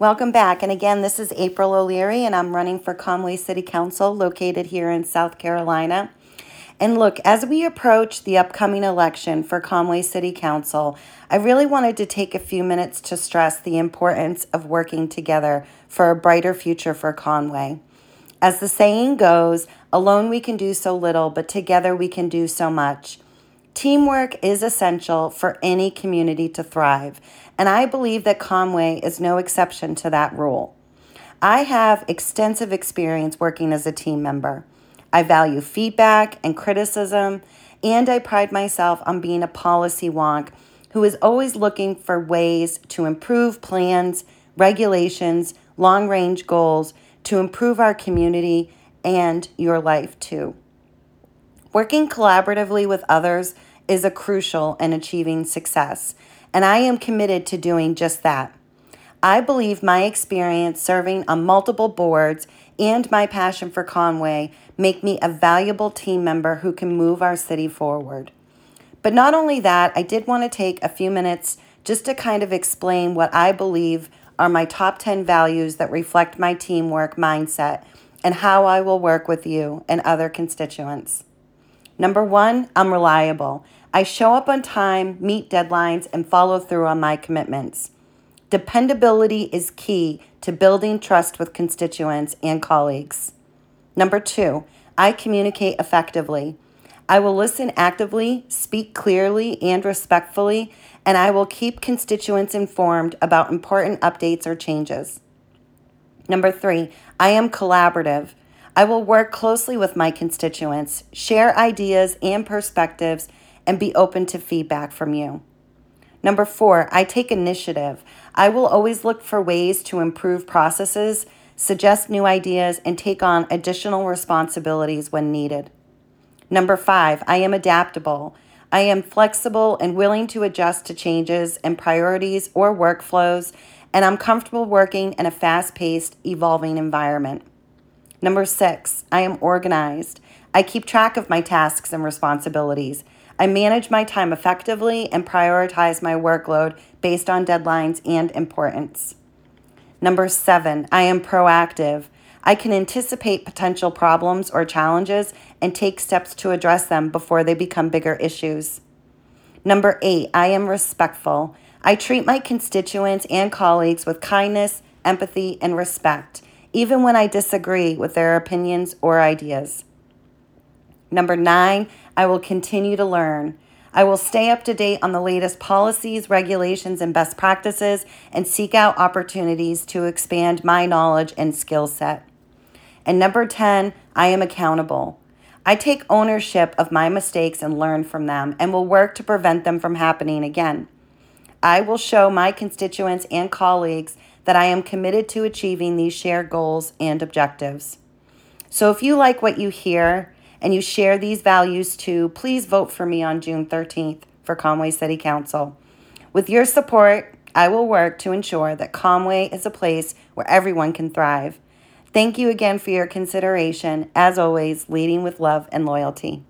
Welcome back. And again, this is April O'Leary, and I'm running for Conway City Council located here in South Carolina. And look, as we approach the upcoming election for Conway City Council, I really wanted to take a few minutes to stress the importance of working together for a brighter future for Conway. As the saying goes, alone we can do so little, but together we can do so much. Teamwork is essential for any community to thrive, and I believe that Conway is no exception to that rule. I have extensive experience working as a team member. I value feedback and criticism, and I pride myself on being a policy wonk who is always looking for ways to improve plans, regulations, long range goals to improve our community and your life too. Working collaboratively with others is a crucial in achieving success, and I am committed to doing just that. I believe my experience serving on multiple boards and my passion for Conway make me a valuable team member who can move our city forward. But not only that, I did want to take a few minutes just to kind of explain what I believe are my top 10 values that reflect my teamwork mindset and how I will work with you and other constituents. Number one, I'm reliable. I show up on time, meet deadlines, and follow through on my commitments. Dependability is key to building trust with constituents and colleagues. Number two, I communicate effectively. I will listen actively, speak clearly and respectfully, and I will keep constituents informed about important updates or changes. Number three, I am collaborative. I will work closely with my constituents, share ideas and perspectives, and be open to feedback from you. Number four, I take initiative. I will always look for ways to improve processes, suggest new ideas, and take on additional responsibilities when needed. Number five, I am adaptable. I am flexible and willing to adjust to changes and priorities or workflows, and I'm comfortable working in a fast paced, evolving environment. Number six, I am organized. I keep track of my tasks and responsibilities. I manage my time effectively and prioritize my workload based on deadlines and importance. Number seven, I am proactive. I can anticipate potential problems or challenges and take steps to address them before they become bigger issues. Number eight, I am respectful. I treat my constituents and colleagues with kindness, empathy, and respect, even when I disagree with their opinions or ideas. Number nine, I will continue to learn. I will stay up to date on the latest policies, regulations, and best practices and seek out opportunities to expand my knowledge and skill set. And number 10, I am accountable. I take ownership of my mistakes and learn from them and will work to prevent them from happening again. I will show my constituents and colleagues that I am committed to achieving these shared goals and objectives. So if you like what you hear, and you share these values too, please vote for me on June 13th for Conway City Council. With your support, I will work to ensure that Conway is a place where everyone can thrive. Thank you again for your consideration. As always, leading with love and loyalty.